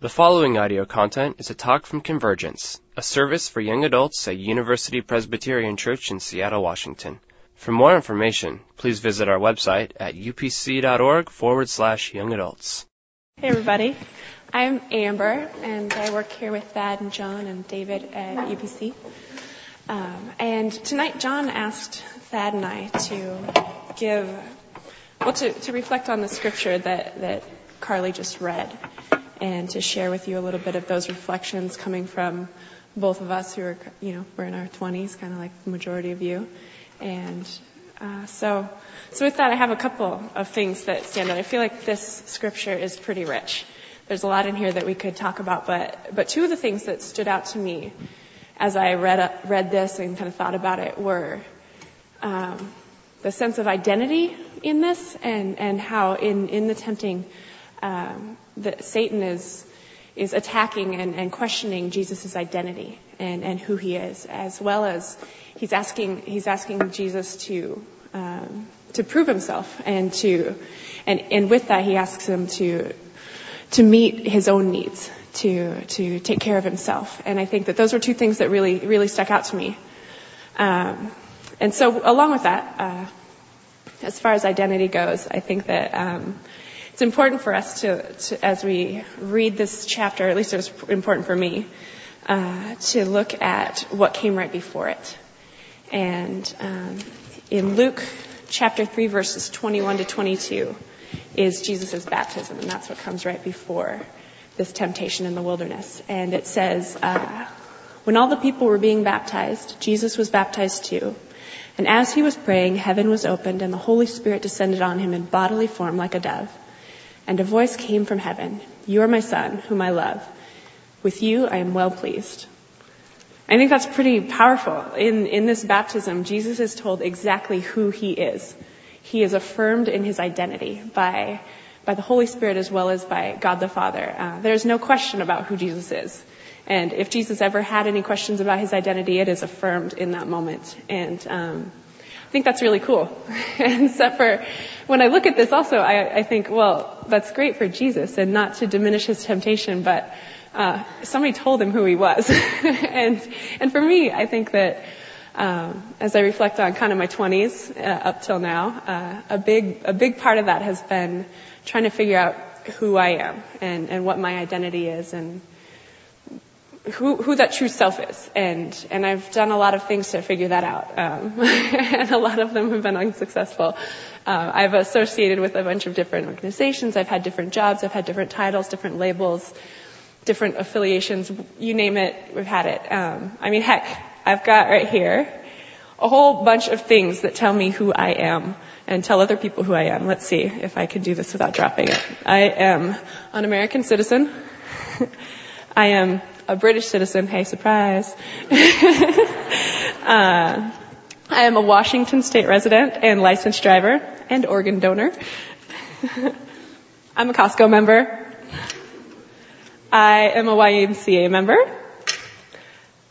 The following audio content is a talk from Convergence, a service for young adults at University Presbyterian Church in Seattle, Washington. For more information, please visit our website at upc.org forward slash young adults. Hey everybody, I'm Amber and I work here with Thad and John and David at UPC. Um, and tonight John asked Thad and I to give, well, to, to reflect on the scripture that, that Carly just read and to share with you a little bit of those reflections coming from both of us who are, you know, we're in our 20s, kind of like the majority of you. And uh, so, so with that, I have a couple of things that stand out. I feel like this scripture is pretty rich. There's a lot in here that we could talk about, but but two of the things that stood out to me as I read uh, read this and kind of thought about it were um, the sense of identity in this, and and how in in the tempting um, that Satan is is attacking and, and questioning Jesus' identity and, and who he is, as well as he's asking he's asking Jesus to um, to prove himself and to and and with that he asks him to to meet his own needs, to to take care of himself. And I think that those were two things that really really stuck out to me. Um, and so along with that, uh, as far as identity goes, I think that um, it's important for us to, to, as we read this chapter, at least it was important for me, uh, to look at what came right before it. And um, in Luke chapter 3, verses 21 to 22, is Jesus' baptism, and that's what comes right before this temptation in the wilderness. And it says, uh, When all the people were being baptized, Jesus was baptized too. And as he was praying, heaven was opened, and the Holy Spirit descended on him in bodily form like a dove. And a voice came from heaven, You are my son, whom I love. With you I am well pleased. I think that's pretty powerful. In, in this baptism, Jesus is told exactly who he is. He is affirmed in his identity by, by the Holy Spirit as well as by God the Father. Uh, there's no question about who Jesus is. And if Jesus ever had any questions about his identity, it is affirmed in that moment. And um, I think that's really cool. Except for when I look at this also, I, I think, well, that's great for Jesus and not to diminish his temptation, but uh, somebody told him who he was. and and for me, I think that um, as I reflect on kind of my 20s uh, up till now, uh, a big a big part of that has been trying to figure out who I am and and what my identity is and who, who that true self is. And, and I've done a lot of things to figure that out. Um, and a lot of them have been unsuccessful. Uh, I've associated with a bunch of different organizations. I've had different jobs. I've had different titles, different labels, different affiliations. You name it, we've had it. Um, I mean, heck, I've got right here a whole bunch of things that tell me who I am and tell other people who I am. Let's see if I can do this without dropping it. I am an American citizen. I am a British citizen. Hey, surprise. uh, I am a Washington state resident and licensed driver and organ donor. I'm a Costco member. I am a YMCA member.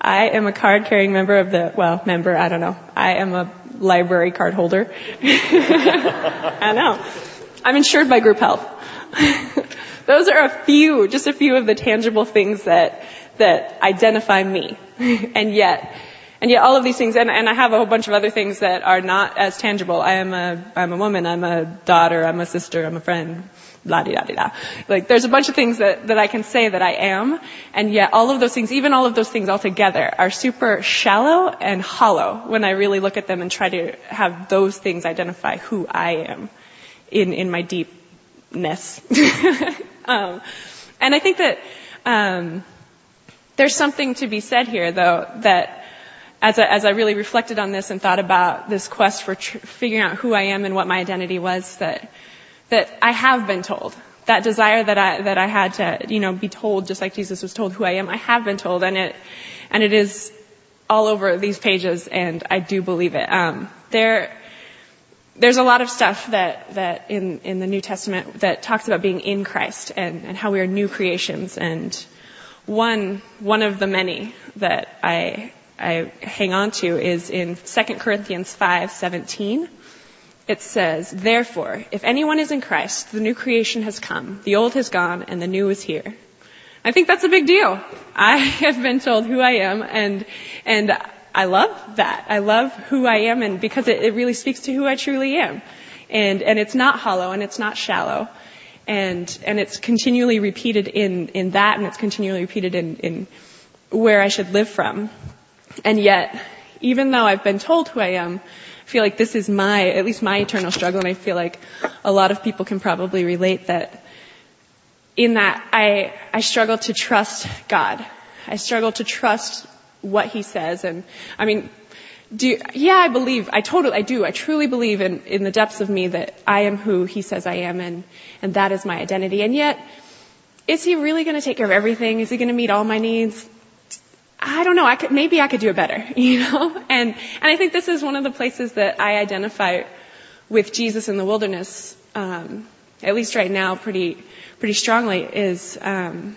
I am a card carrying member of the, well, member, I don't know. I am a library card holder. I know. I'm insured by group health. Those are a few, just a few of the tangible things that that identify me. and yet, and yet all of these things, and, and I have a whole bunch of other things that are not as tangible. I am a, I'm a woman, I'm a daughter, I'm a sister, I'm a friend, blah di da di da. Like there's a bunch of things that, that I can say that I am, and yet all of those things, even all of those things all together, are super shallow and hollow when I really look at them and try to have those things identify who I am in, in my deepness. um, and I think that, um, there's something to be said here, though, that as I, as I really reflected on this and thought about this quest for tr- figuring out who I am and what my identity was, that that I have been told that desire that I that I had to you know be told just like Jesus was told who I am. I have been told, and it and it is all over these pages, and I do believe it. Um, there. There's a lot of stuff that, that in, in the New Testament that talks about being in Christ and, and how we are new creations and one, one of the many that I, I hang on to is in 2 Corinthians 5:17. It says, "Therefore, if anyone is in Christ, the new creation has come, the old has gone, and the new is here." I think that's a big deal. I have been told who I am and, and I love that. I love who I am and because it, it really speaks to who I truly am. And, and it's not hollow and it's not shallow. And, and it's continually repeated in, in that and it's continually repeated in, in where I should live from. And yet, even though I've been told who I am, I feel like this is my, at least my eternal struggle, and I feel like a lot of people can probably relate that in that I, I struggle to trust God. I struggle to trust what He says, and I mean, do, yeah, I believe, I totally, I do, I truly believe in, in the depths of me that I am who He says I am, and, and that is my identity, and yet, is He really going to take care of everything? Is He going to meet all my needs? I don't know, I could, maybe I could do it better, you know? And, and I think this is one of the places that I identify with Jesus in the wilderness, um, at least right now, pretty, pretty strongly, is, um,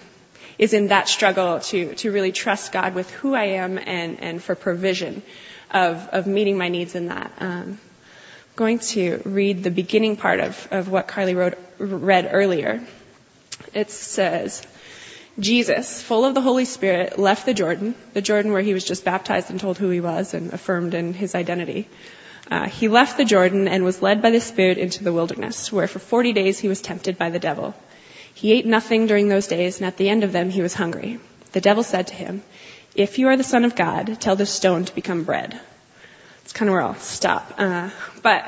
is in that struggle to, to really trust God with who I am and, and for provision of, of meeting my needs in that. Um, I'm going to read the beginning part of, of what Carly wrote, read earlier. It says, Jesus, full of the Holy Spirit, left the Jordan, the Jordan where he was just baptized and told who he was and affirmed in his identity. Uh, he left the Jordan and was led by the Spirit into the wilderness, where for 40 days he was tempted by the devil. He ate nothing during those days, and at the end of them he was hungry. The devil said to him, If you are the Son of God, tell this stone to become bread. It's kind of where I'll stop. Uh, but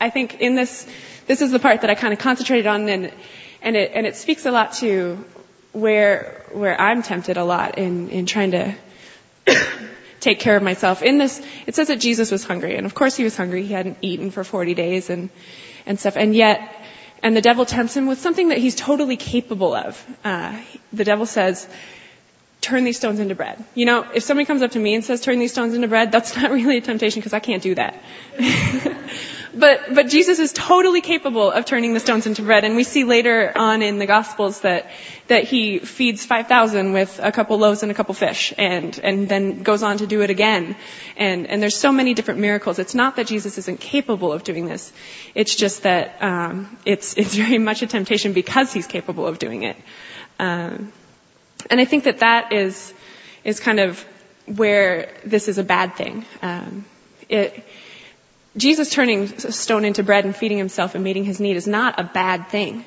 I think in this, this is the part that I kind of concentrated on, and, and, it, and it speaks a lot to where where I'm tempted a lot in in trying to take care of myself. In this, it says that Jesus was hungry, and of course he was hungry. He hadn't eaten for 40 days and and stuff, and yet. And the devil tempts him with something that he's totally capable of. Uh, the devil says, turn these stones into bread. You know, if somebody comes up to me and says, turn these stones into bread, that's not really a temptation because I can't do that. But, but Jesus is totally capable of turning the stones into bread. And we see later on in the Gospels that, that he feeds 5,000 with a couple loaves and a couple fish and, and then goes on to do it again. And, and there's so many different miracles. It's not that Jesus isn't capable of doing this. It's just that, um, it's, it's very much a temptation because he's capable of doing it. Um, and I think that that is, is kind of where this is a bad thing. Um, it, Jesus turning stone into bread and feeding himself and meeting his need is not a bad thing.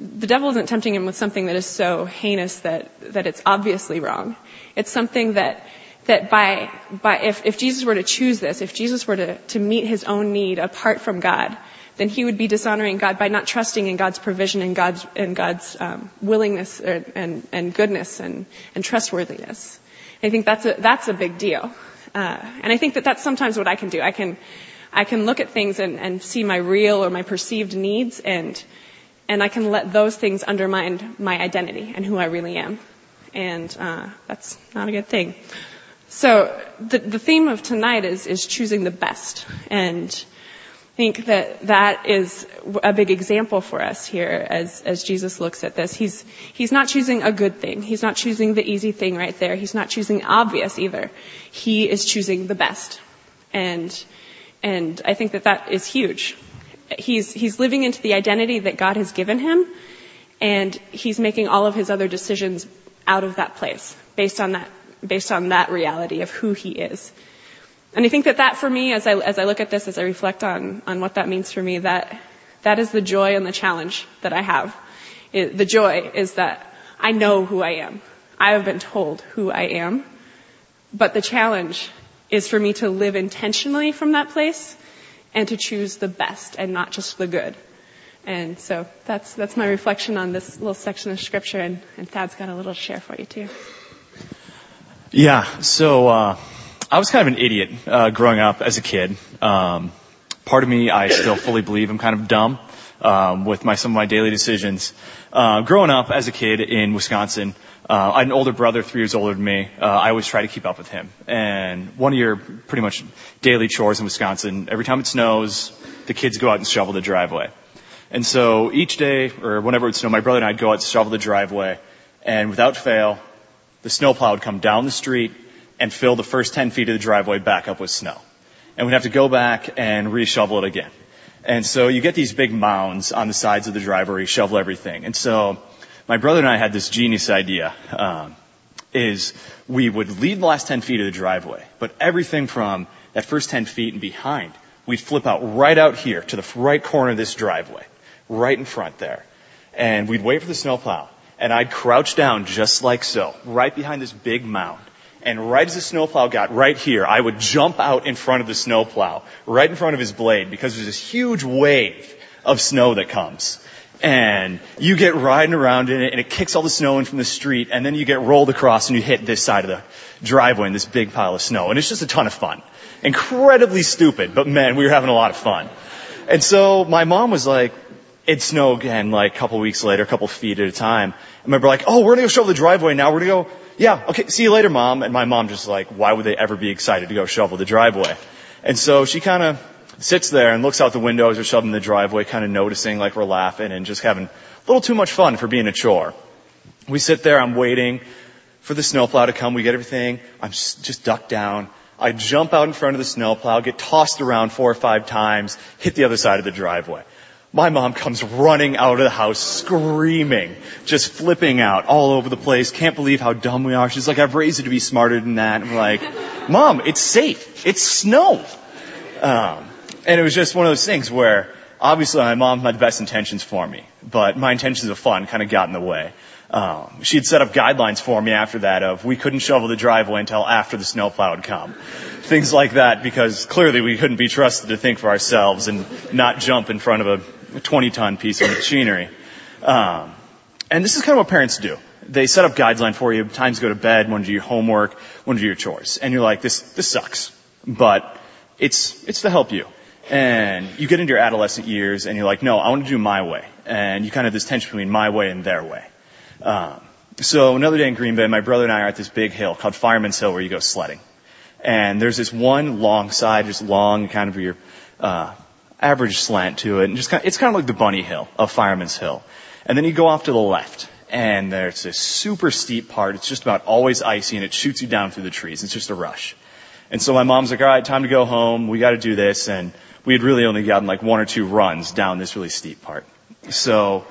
The devil isn't tempting him with something that is so heinous that, that it's obviously wrong. It's something that, that by, by, if, if Jesus were to choose this, if Jesus were to, to meet his own need apart from God, then he would be dishonoring God by not trusting in God's provision and God's, and God's um, willingness and, and, and goodness and, and trustworthiness. I think that's a, that's a big deal. Uh, and I think that that's sometimes what I can do. I can, I can look at things and, and see my real or my perceived needs and and I can let those things undermine my identity and who I really am. And uh, that's not a good thing. So the, the theme of tonight is, is choosing the best. And think that that is a big example for us here as, as Jesus looks at this. He's, he's not choosing a good thing. He's not choosing the easy thing right there. He's not choosing obvious either. He is choosing the best. And and I think that that is huge. He's, he's living into the identity that God has given him, and he's making all of his other decisions out of that place, based on that, based on that reality of who he is. And I think that that for me, as I, as I look at this, as I reflect on, on what that means for me, that, that is the joy and the challenge that I have. It, the joy is that I know who I am. I have been told who I am. But the challenge is for me to live intentionally from that place and to choose the best and not just the good. And so that's that's my reflection on this little section of scripture, and, and Thad's got a little to share for you too. Yeah, so uh, I was kind of an idiot uh, growing up as a kid. Um, part of me, I still fully believe I'm kind of dumb um, with my some of my daily decisions. Uh, growing up as a kid in Wisconsin, uh, I had an older brother, three years older than me. Uh, I always try to keep up with him. And one of your pretty much daily chores in Wisconsin, every time it snows, the kids go out and shovel the driveway. And so each day, or whenever it would snow, my brother and I'd go out to shovel the driveway, and without fail, the snowplow would come down the street and fill the first 10 feet of the driveway back up with snow. And we'd have to go back and reshovel it again. And so you get these big mounds on the sides of the driveway, you shovel everything. And so my brother and I had this genius idea. Um, is we would leave the last 10 feet of the driveway, but everything from that first 10 feet and behind, we'd flip out right out here to the right corner of this driveway, right in front there. And we'd wait for the snowplow, and I'd crouch down just like so, right behind this big mound. And right as the snowplow got right here, I would jump out in front of the snowplow, right in front of his blade, because there's this huge wave of snow that comes and you get riding around in it and it kicks all the snow in from the street and then you get rolled across and you hit this side of the driveway in this big pile of snow and it's just a ton of fun. Incredibly stupid, but man, we were having a lot of fun. And so my mom was like, it snowed again like a couple weeks later, a couple feet at a time. And my brother like, oh, we're gonna go shovel the driveway now. We're gonna go, yeah, okay, see you later, mom. And my mom just like, why would they ever be excited to go shovel the driveway? And so she kind of sits there and looks out the window as we're shoving the driveway, kind of noticing like we're laughing and just having a little too much fun for being a chore. We sit there, I'm waiting for the snowplow to come, we get everything, I'm just ducked down. I jump out in front of the snowplow, get tossed around four or five times, hit the other side of the driveway. My mom comes running out of the house screaming, just flipping out all over the place. Can't believe how dumb we are. She's like, I've raised you to be smarter than that. I'm like, Mom, it's safe. It's snow. Um, and it was just one of those things where obviously my mom had the best intentions for me, but my intentions of fun kind of got in the way. Um, she had set up guidelines for me after that of we couldn't shovel the driveway until after the snowplow had come. Things like that because clearly we couldn't be trusted to think for ourselves and not jump in front of a 20 ton piece of machinery. Um, and this is kind of what parents do. They set up guidelines for you, times to go to bed, when to do your homework, when to do your chores. And you're like, this, this sucks. But it's, it's to help you. And you get into your adolescent years and you're like, no, I want to do my way. And you kind of have this tension between my way and their way. Um, so another day in Green Bay, my brother and I are at this big hill called Fireman's Hill where you go sledding. And there's this one long side, just long, kind of your, uh, average slant to it. And just kind of, it's kind of like the bunny hill of Fireman's Hill. And then you go off to the left and there's this super steep part. It's just about always icy and it shoots you down through the trees. It's just a rush. And so my mom's like, all right, time to go home. We got to do this. And we had really only gotten like one or two runs down this really steep part. So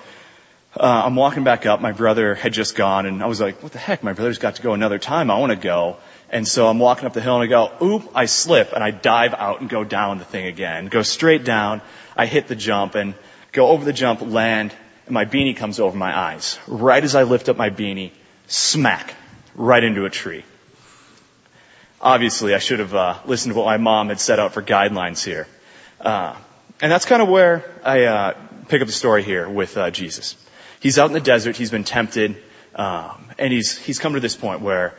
uh, I'm walking back up. My brother had just gone, and I was like, "What the heck? My brother's got to go another time. I want to go." And so I'm walking up the hill, and I go, "Oop!" I slip, and I dive out and go down the thing again. Go straight down. I hit the jump and go over the jump, land, and my beanie comes over my eyes. Right as I lift up my beanie, smack, right into a tree. Obviously, I should have uh, listened to what my mom had set out for guidelines here. Uh, and that's kind of where I uh, pick up the story here with uh, Jesus. He's out in the desert. He's been tempted, um, and he's he's come to this point where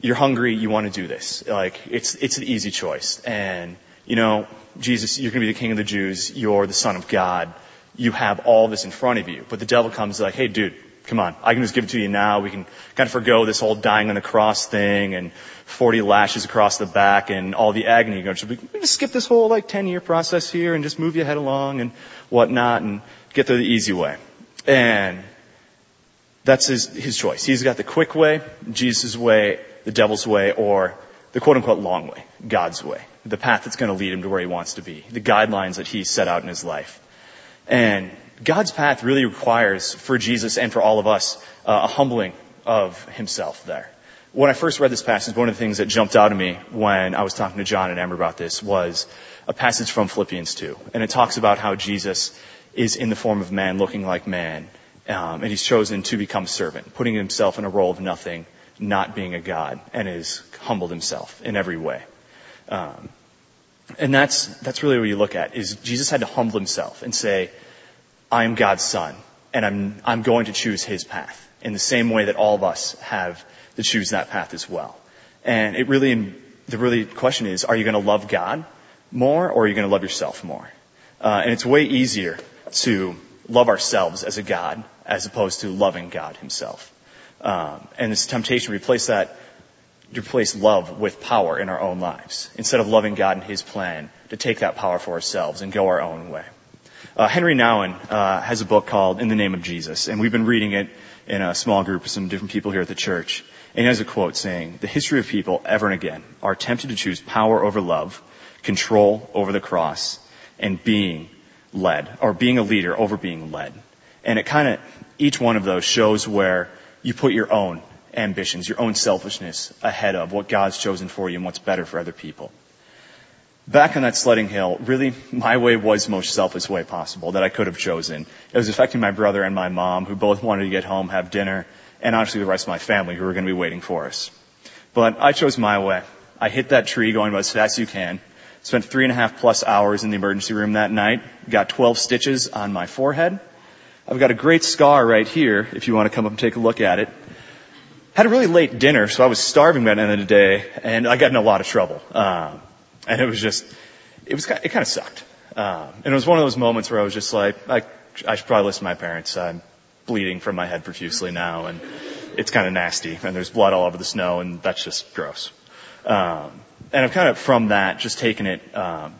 you're hungry. You want to do this. Like it's it's an easy choice. And you know, Jesus, you're going to be the King of the Jews. You're the Son of God. You have all this in front of you. But the devil comes like, hey, dude, Come on, I can just give it to you now. We can kind of forego this whole dying on the cross thing and 40 lashes across the back and all the agony. Should we just skip this whole like 10 year process here and just move you head along and whatnot and get there the easy way. And that's his, his choice. He's got the quick way, Jesus' way, the devil's way, or the quote unquote long way, God's way. The path that's going to lead him to where he wants to be. The guidelines that he set out in his life. And God's path really requires for Jesus and for all of us uh, a humbling of himself there. When I first read this passage, one of the things that jumped out at me when I was talking to John and Amber about this was a passage from Philippians 2. And it talks about how Jesus is in the form of man, looking like man, um, and he's chosen to become servant, putting himself in a role of nothing, not being a God, and has humbled himself in every way. Um, and that's, that's really what you look at, is Jesus had to humble himself and say, I am God's son, and I'm, I'm going to choose his path in the same way that all of us have to choose that path as well. And it really, the really question is, are you going to love God more or are you going to love yourself more? Uh, and it's way easier to love ourselves as a God as opposed to loving God himself. Um, and this temptation to replace that, to replace love with power in our own lives. Instead of loving God and his plan, to take that power for ourselves and go our own way. Uh, Henri Nouwen uh, has a book called In the Name of Jesus, and we've been reading it in a small group with some different people here at the church. And he has a quote saying, The history of people, ever and again, are tempted to choose power over love, control over the cross, and being led, or being a leader over being led. And it kind of each one of those shows where you put your own ambitions, your own selfishness ahead of what God's chosen for you and what's better for other people. Back on that sledding hill, really, my way was the most selfish way possible that I could have chosen. It was affecting my brother and my mom, who both wanted to get home, have dinner, and honestly the rest of my family who were going to be waiting for us. But I chose my way. I hit that tree going about as fast as you can. Spent three and a half plus hours in the emergency room that night. Got 12 stitches on my forehead. I've got a great scar right here if you want to come up and take a look at it. Had a really late dinner, so I was starving by the end of the day, and I got in a lot of trouble. Um, and it was just, it was, it kind of sucked. Um, and it was one of those moments where I was just like, I, I should probably listen to my parents. I'm bleeding from my head profusely now, and it's kind of nasty, and there's blood all over the snow, and that's just gross. Um, and I've kind of from that just taken it um,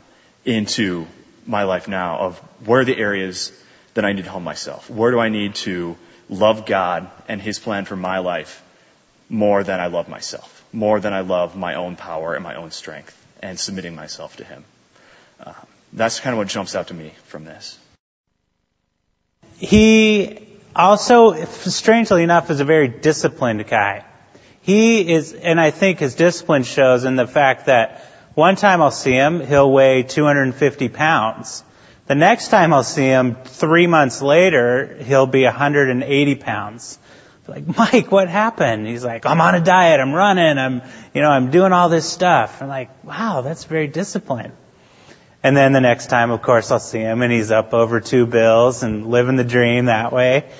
into my life now of where the areas that I need to home myself? Where do I need to love God and His plan for my life more than I love myself, more than I love my own power and my own strength, and submitting myself to Him? Uh, that's kind of what jumps out to me from this. He also, strangely enough, is a very disciplined guy. He is, and I think his discipline shows in the fact that one time I'll see him, he'll weigh 250 pounds. The next time I'll see him, three months later, he'll be 180 pounds. Like, Mike, what happened? He's like, I'm on a diet, I'm running, I'm, you know, I'm doing all this stuff. I'm like, wow, that's very disciplined. And then the next time, of course, I'll see him and he's up over two bills and living the dream that way.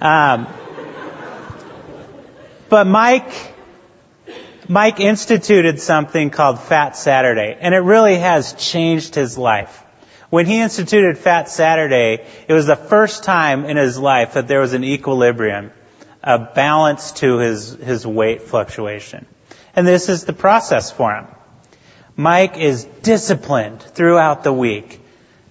Um, but Mike, Mike instituted something called Fat Saturday, and it really has changed his life. When he instituted Fat Saturday, it was the first time in his life that there was an equilibrium, a balance to his, his weight fluctuation. And this is the process for him. Mike is disciplined throughout the week.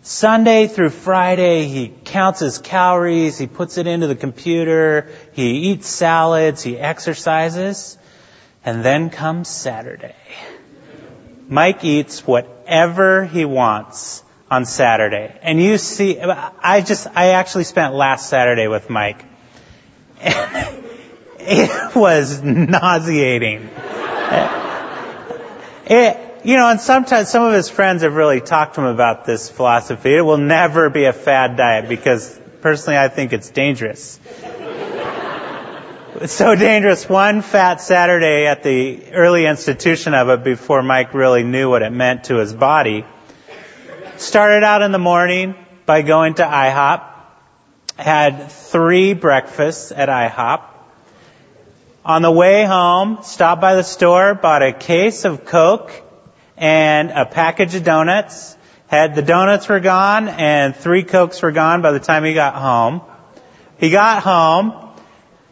Sunday through Friday, he counts his calories, he puts it into the computer, he eats salads, he exercises, and then comes Saturday. Mike eats whatever he wants on Saturday. And you see, I just, I actually spent last Saturday with Mike. And it was nauseating. It, you know, and sometimes some of his friends have really talked to him about this philosophy. It will never be a fad diet because personally I think it's dangerous. it's so dangerous. One fat Saturday at the early institution of it before Mike really knew what it meant to his body. Started out in the morning by going to IHOP. Had three breakfasts at IHOP. On the way home, stopped by the store, bought a case of Coke and a package of donuts. Had the donuts were gone and three cokes were gone by the time he got home. He got home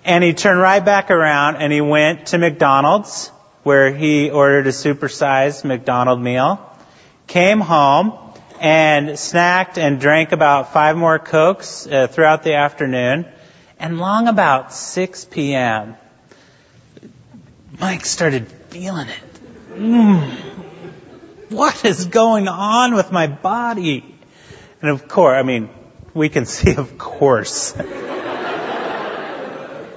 and he turned right back around and he went to McDonald's where he ordered a supersized McDonald meal. Came home and snacked and drank about five more cokes uh, throughout the afternoon. And long about 6 p.m., Mike started feeling it. Mm what is going on with my body? And of course, I mean, we can see, of course.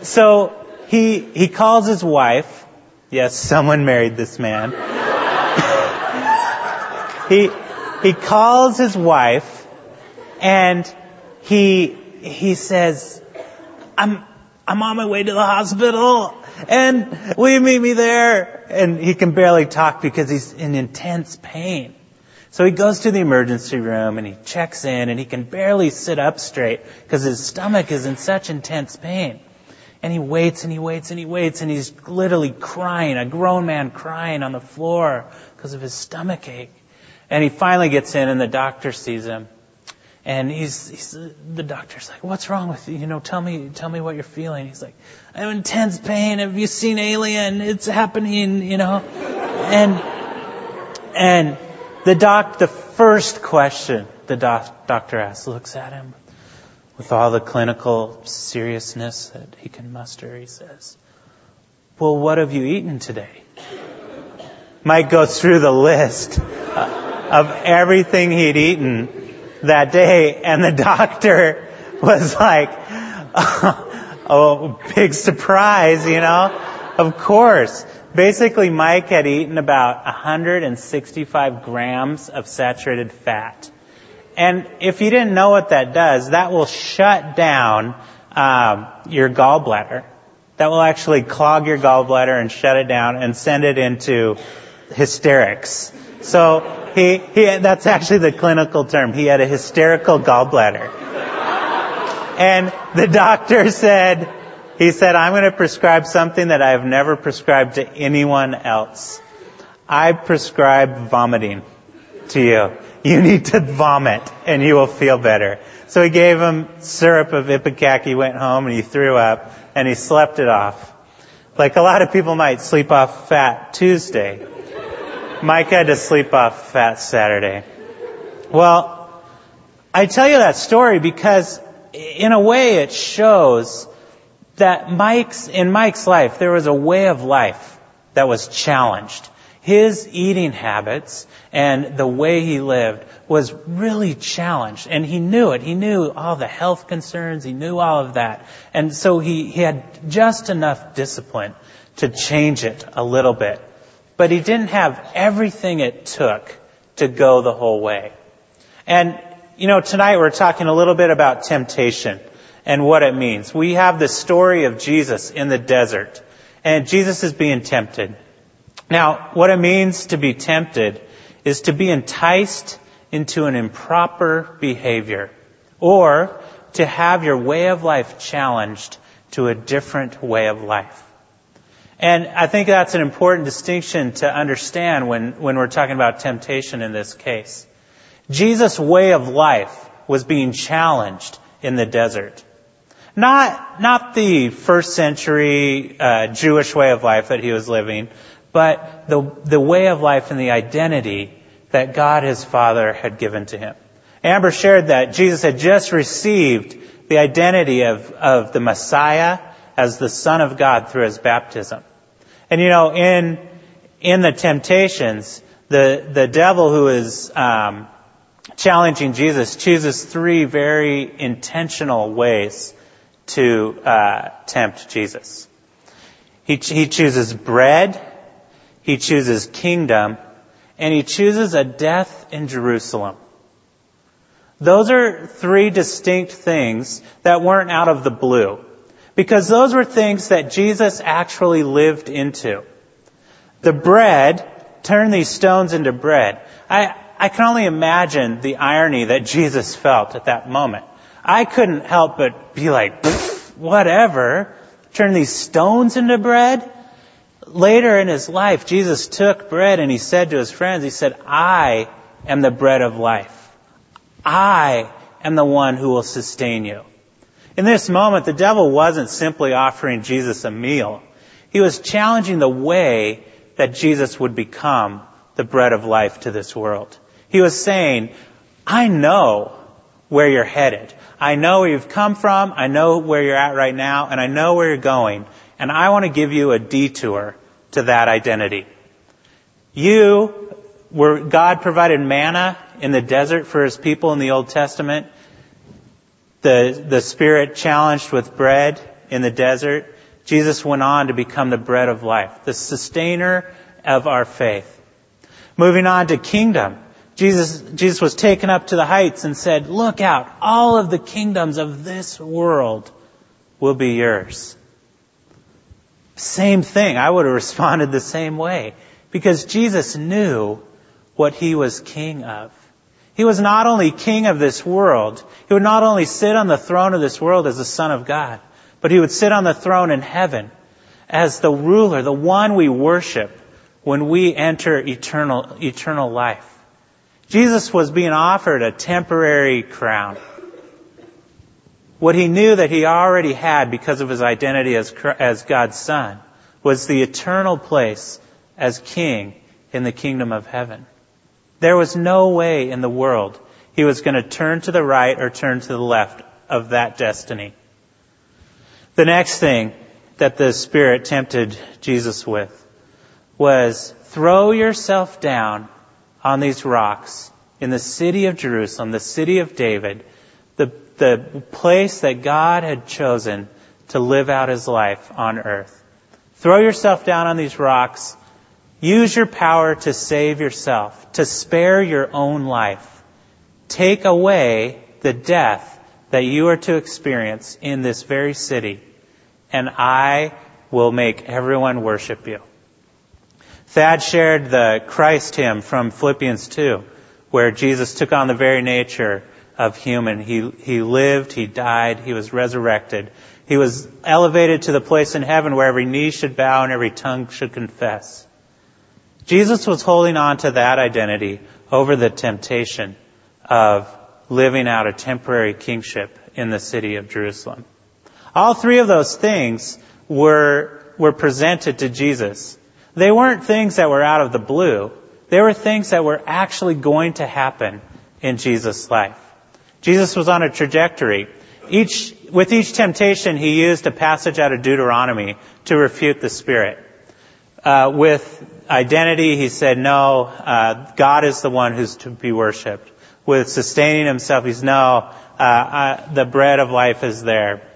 so he, he calls his wife. Yes, someone married this man. he, he calls his wife and he, he says, I'm, I'm on my way to the hospital and will you meet me there? And he can barely talk because he's in intense pain. So he goes to the emergency room and he checks in and he can barely sit up straight because his stomach is in such intense pain. And he waits and he waits and he waits and he's literally crying, a grown man crying on the floor because of his stomach ache. And he finally gets in and the doctor sees him and he's, he's, the doctor's like, what's wrong with you? You know, tell me, tell me what you're feeling. He's like, I have intense pain. Have you seen Alien? It's happening, you know? And, and the doc, the first question the doc, doctor asks looks at him with all the clinical seriousness that he can muster. He says, well, what have you eaten today? Mike goes through the list of everything he'd eaten that day, and the doctor was like, oh, big surprise, you know? Of course. Basically, Mike had eaten about 165 grams of saturated fat. And if you didn't know what that does, that will shut down um, your gallbladder. That will actually clog your gallbladder and shut it down and send it into hysterics. So he, he that's actually the clinical term. He had a hysterical gallbladder. And the doctor said, he said, I'm going to prescribe something that I have never prescribed to anyone else. I prescribe vomiting to you. You need to vomit and you will feel better. So he gave him syrup of ipecac. He went home and he threw up and he slept it off. Like a lot of people might sleep off fat Tuesday. Mike had to sleep off fat Saturday. Well, I tell you that story because in a way it shows that Mike's, in Mike's life, there was a way of life that was challenged. His eating habits and the way he lived was really challenged. And he knew it. He knew all the health concerns. He knew all of that. And so he, he had just enough discipline to change it a little bit. But he didn't have everything it took to go the whole way. And, you know, tonight we're talking a little bit about temptation and what it means. We have the story of Jesus in the desert, and Jesus is being tempted. Now, what it means to be tempted is to be enticed into an improper behavior, or to have your way of life challenged to a different way of life. And I think that's an important distinction to understand when, when we're talking about temptation in this case. Jesus' way of life was being challenged in the desert. Not, not the first century uh, Jewish way of life that he was living, but the, the way of life and the identity that God his Father had given to him. Amber shared that Jesus had just received the identity of, of the Messiah as the Son of God through his baptism. And you know, in, in the temptations, the, the devil who is um, challenging Jesus chooses three very intentional ways to uh, tempt Jesus. He, he chooses bread, he chooses kingdom, and he chooses a death in Jerusalem. Those are three distinct things that weren't out of the blue. Because those were things that Jesus actually lived into. The bread, turned these stones into bread. I, I can only imagine the irony that Jesus felt at that moment. I couldn't help but be like, whatever, turn these stones into bread. Later in his life, Jesus took bread and he said to his friends, he said, I am the bread of life. I am the one who will sustain you. In this moment, the devil wasn't simply offering Jesus a meal. He was challenging the way that Jesus would become the bread of life to this world. He was saying, I know where you're headed. I know where you've come from. I know where you're at right now, and I know where you're going. And I want to give you a detour to that identity. You were, God provided manna in the desert for his people in the Old Testament. The, the Spirit challenged with bread in the desert. Jesus went on to become the bread of life, the sustainer of our faith. Moving on to kingdom. Jesus, Jesus was taken up to the heights and said, look out, all of the kingdoms of this world will be yours. Same thing. I would have responded the same way because Jesus knew what he was king of. He was not only king of this world, he would not only sit on the throne of this world as the son of God, but he would sit on the throne in heaven as the ruler, the one we worship when we enter eternal, eternal life. Jesus was being offered a temporary crown. What he knew that he already had because of his identity as, as God's son was the eternal place as king in the kingdom of heaven. There was no way in the world he was going to turn to the right or turn to the left of that destiny. The next thing that the Spirit tempted Jesus with was throw yourself down on these rocks in the city of Jerusalem, the city of David, the, the place that God had chosen to live out his life on earth. Throw yourself down on these rocks. Use your power to save yourself, to spare your own life. Take away the death that you are to experience in this very city, and I will make everyone worship you. Thad shared the Christ hymn from Philippians 2, where Jesus took on the very nature of human. He, he lived, he died, he was resurrected. He was elevated to the place in heaven where every knee should bow and every tongue should confess. Jesus was holding on to that identity over the temptation of living out a temporary kingship in the city of Jerusalem. All three of those things were, were presented to Jesus. They weren't things that were out of the blue. They were things that were actually going to happen in Jesus' life. Jesus was on a trajectory. Each, with each temptation, he used a passage out of Deuteronomy to refute the Spirit. Uh, with identity, he said, no, uh, God is the one who's to be worshipped. With sustaining himself, he's no, uh, uh, the bread of life is there.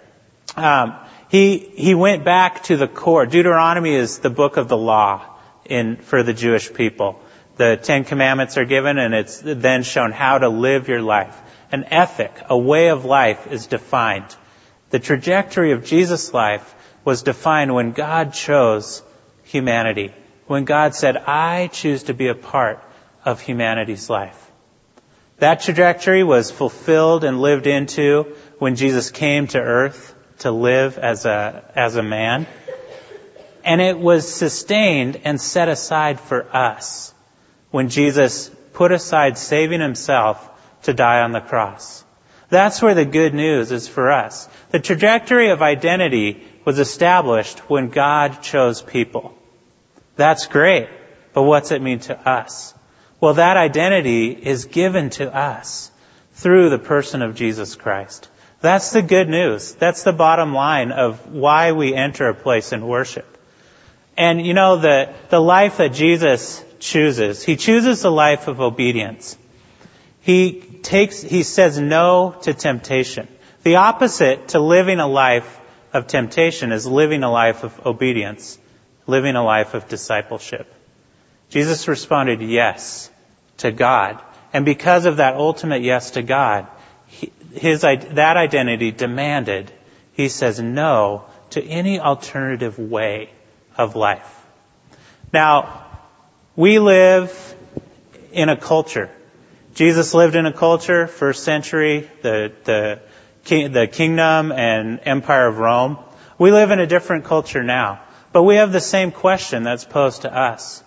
Um, he he went back to the core. Deuteronomy is the book of the law in for the Jewish people. The Ten Commandments are given, and it's then shown how to live your life. An ethic, a way of life, is defined. The trajectory of Jesus' life was defined when God chose humanity. When God said, "I choose to be a part of humanity's life." That trajectory was fulfilled and lived into when Jesus came to earth to live as a, as a man. And it was sustained and set aside for us when Jesus put aside saving himself to die on the cross. That's where the good news is for us. The trajectory of identity was established when God chose people. That's great, but what's it mean to us? Well, that identity is given to us through the person of Jesus Christ. That's the good news. That's the bottom line of why we enter a place in worship. And you know, the, the life that Jesus chooses, He chooses the life of obedience. He takes, He says no to temptation. The opposite to living a life of temptation is living a life of obedience, living a life of discipleship. Jesus responded yes to God. And because of that ultimate yes to God, his, that identity demanded, he says no to any alternative way of life. Now, we live in a culture. Jesus lived in a culture, first century, the, the, the kingdom and empire of Rome. We live in a different culture now, but we have the same question that's posed to us.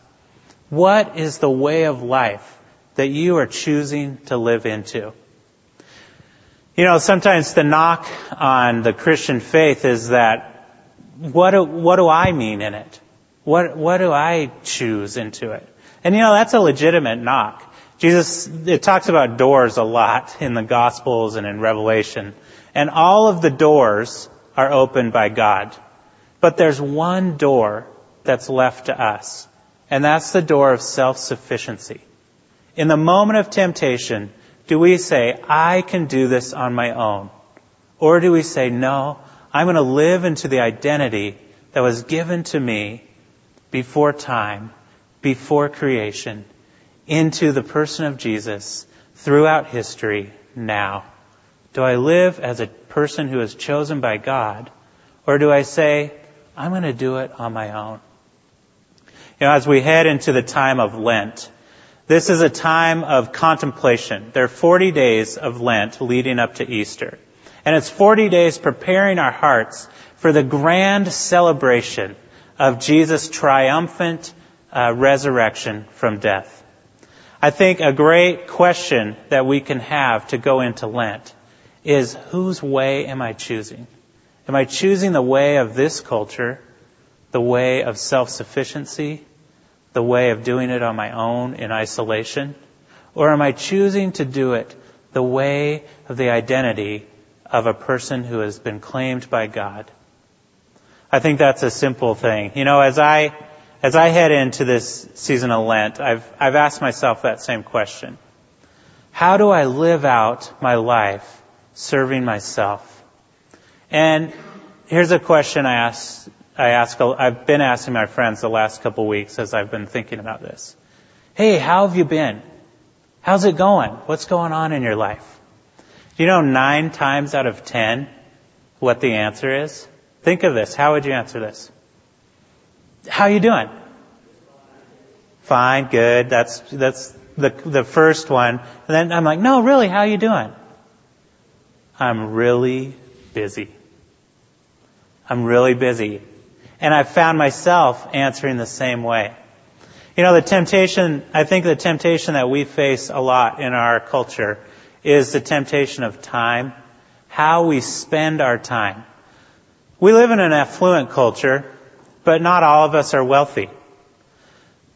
What is the way of life that you are choosing to live into? You know, sometimes the knock on the Christian faith is that what do, what do I mean in it? What, what do I choose into it? And you know, that's a legitimate knock. Jesus, it talks about doors a lot in the Gospels and in Revelation. And all of the doors are opened by God. But there's one door that's left to us. And that's the door of self-sufficiency. In the moment of temptation, do we say, I can do this on my own? Or do we say, no, I'm going to live into the identity that was given to me before time, before creation, into the person of Jesus throughout history now? Do I live as a person who is chosen by God? Or do I say, I'm going to do it on my own? You know, as we head into the time of Lent, this is a time of contemplation. There are 40 days of Lent leading up to Easter. And it's 40 days preparing our hearts for the grand celebration of Jesus' triumphant uh, resurrection from death. I think a great question that we can have to go into Lent is whose way am I choosing? Am I choosing the way of this culture, the way of self-sufficiency, the way of doing it on my own in isolation? Or am I choosing to do it the way of the identity of a person who has been claimed by God? I think that's a simple thing. You know, as I, as I head into this season of Lent, I've, I've asked myself that same question. How do I live out my life serving myself? And here's a question I ask, I ask, I've been asking my friends the last couple of weeks as I've been thinking about this. Hey, how have you been? How's it going? What's going on in your life? Do you know nine times out of ten what the answer is? Think of this. How would you answer this? How are you doing? Fine, good. That's that's the the first one. And then I'm like, no, really, how are you doing? I'm really busy. I'm really busy. And I've found myself answering the same way. You know, the temptation, I think the temptation that we face a lot in our culture is the temptation of time, how we spend our time. We live in an affluent culture, but not all of us are wealthy.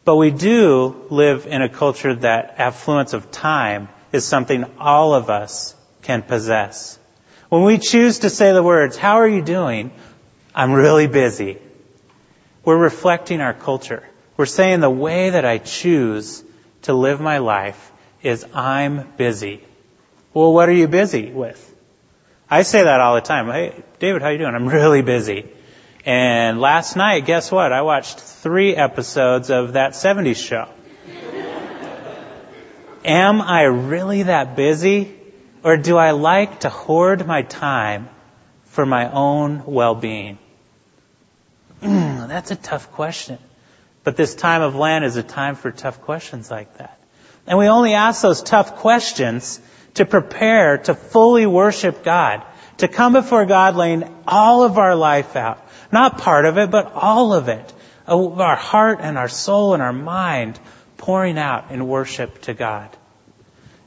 But we do live in a culture that affluence of time is something all of us can possess. When we choose to say the words, how are you doing? I'm really busy. We're reflecting our culture. We're saying the way that I choose to live my life is I'm busy. Well, what are you busy with? I say that all the time. Hey, David, how you doing? I'm really busy. And last night, guess what? I watched three episodes of that 70s show. Am I really that busy? Or do I like to hoard my time for my own well-being? That's a tough question. But this time of Lent is a time for tough questions like that. And we only ask those tough questions to prepare to fully worship God, to come before God laying all of our life out. Not part of it, but all of it. Our heart and our soul and our mind pouring out in worship to God.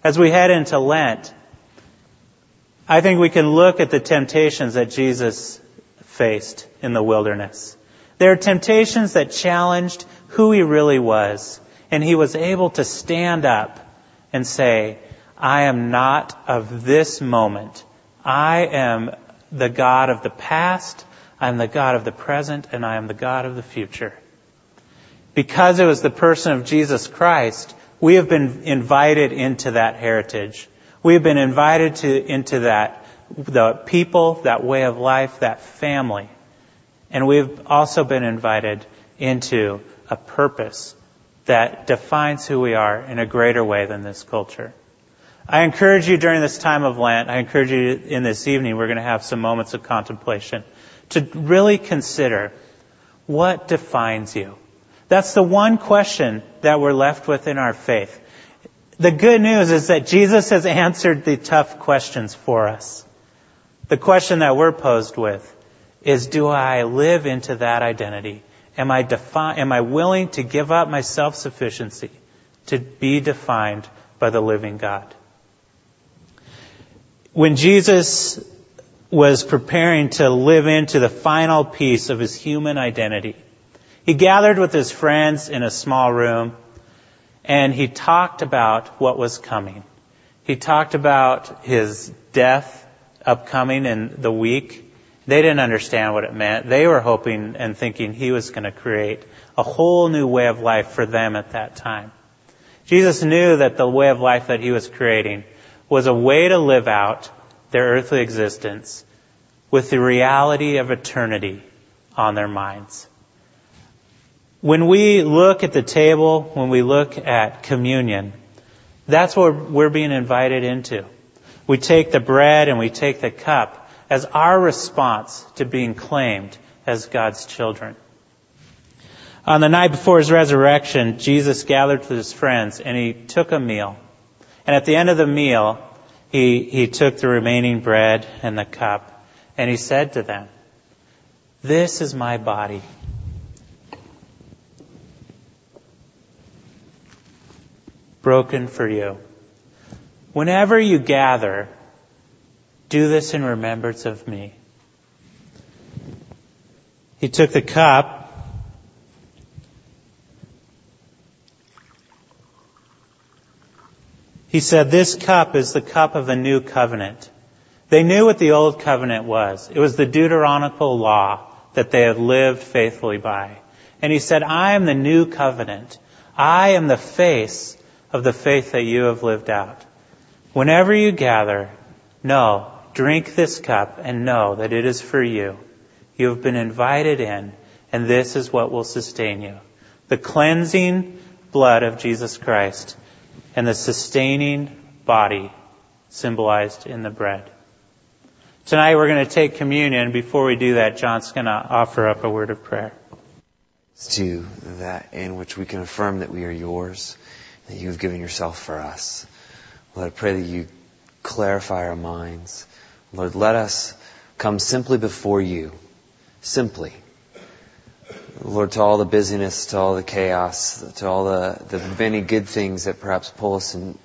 As we head into Lent, I think we can look at the temptations that Jesus faced in the wilderness. There are temptations that challenged who he really was, and he was able to stand up and say, I am not of this moment. I am the God of the past, I am the God of the present, and I am the God of the future. Because it was the person of Jesus Christ, we have been invited into that heritage. We have been invited to, into that, the people, that way of life, that family. And we've also been invited into a purpose that defines who we are in a greater way than this culture. I encourage you during this time of Lent, I encourage you in this evening, we're going to have some moments of contemplation, to really consider what defines you. That's the one question that we're left with in our faith. The good news is that Jesus has answered the tough questions for us. The question that we're posed with is do I live into that identity? Am I defi- am I willing to give up my self-sufficiency to be defined by the living God? When Jesus was preparing to live into the final piece of his human identity, he gathered with his friends in a small room and he talked about what was coming. He talked about his death upcoming in the week. They didn't understand what it meant. They were hoping and thinking he was going to create a whole new way of life for them at that time. Jesus knew that the way of life that he was creating was a way to live out their earthly existence with the reality of eternity on their minds. When we look at the table, when we look at communion, that's what we're being invited into. We take the bread and we take the cup as our response to being claimed as God's children. On the night before his resurrection, Jesus gathered with his friends and he took a meal. And at the end of the meal, he, he took the remaining bread and the cup and he said to them, This is my body. Broken for you. Whenever you gather, do this in remembrance of me. He took the cup He said, This cup is the cup of the new covenant. They knew what the old covenant was. It was the Deuteronomical law that they had lived faithfully by. And he said, I am the new covenant. I am the face of the faith that you have lived out. Whenever you gather, know, drink this cup and know that it is for you. You have been invited in, and this is what will sustain you. The cleansing blood of Jesus Christ and the sustaining body symbolized in the bread. Tonight we're going to take communion. Before we do that, John's going to offer up a word of prayer. To that in which we can affirm that we are yours, that you have given yourself for us. Lord, I pray that you clarify our minds. Lord, let us come simply before you. Simply. Lord, to all the busyness, to all the chaos, to all the, the many good things that perhaps pull us in,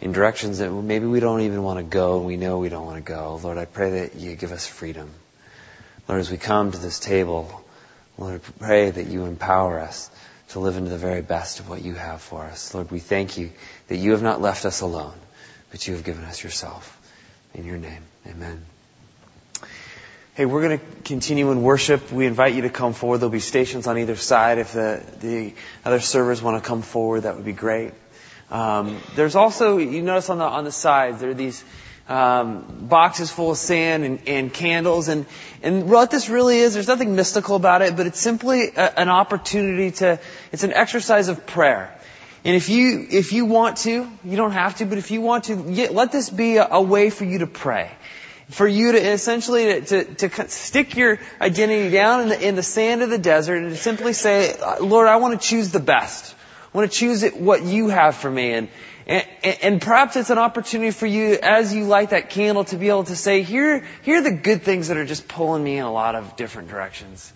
in directions that maybe we don't even want to go and we know we don't want to go. Lord, I pray that you give us freedom. Lord, as we come to this table, Lord, I pray that you empower us to live into the very best of what you have for us. Lord, we thank you that you have not left us alone, but you have given us yourself. In your name, amen. Hey, we're going to continue in worship. We invite you to come forward. There'll be stations on either side. If the, the other servers want to come forward, that would be great. Um, there's also, you notice on the, on the sides, there are these um, boxes full of sand and, and candles. And, and what this really is, there's nothing mystical about it, but it's simply a, an opportunity to, it's an exercise of prayer. And if you, if you want to, you don't have to, but if you want to, let this be a, a way for you to pray for you to essentially to, to, to, stick your identity down in the, in the sand of the desert and to simply say, Lord, I want to choose the best. I want to choose it, what you have for me. And, and, and perhaps it's an opportunity for you as you light that candle to be able to say, here, here are the good things that are just pulling me in a lot of different directions.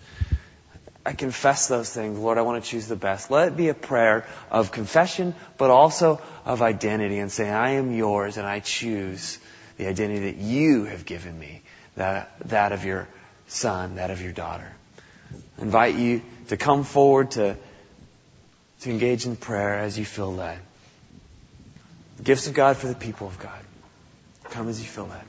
I confess those things. Lord, I want to choose the best. Let it be a prayer of confession, but also of identity and saying, I am yours and I choose the identity that you have given me, that, that of your son, that of your daughter. I invite you to come forward to, to engage in prayer as you feel led. Gifts of God for the people of God. Come as you feel led.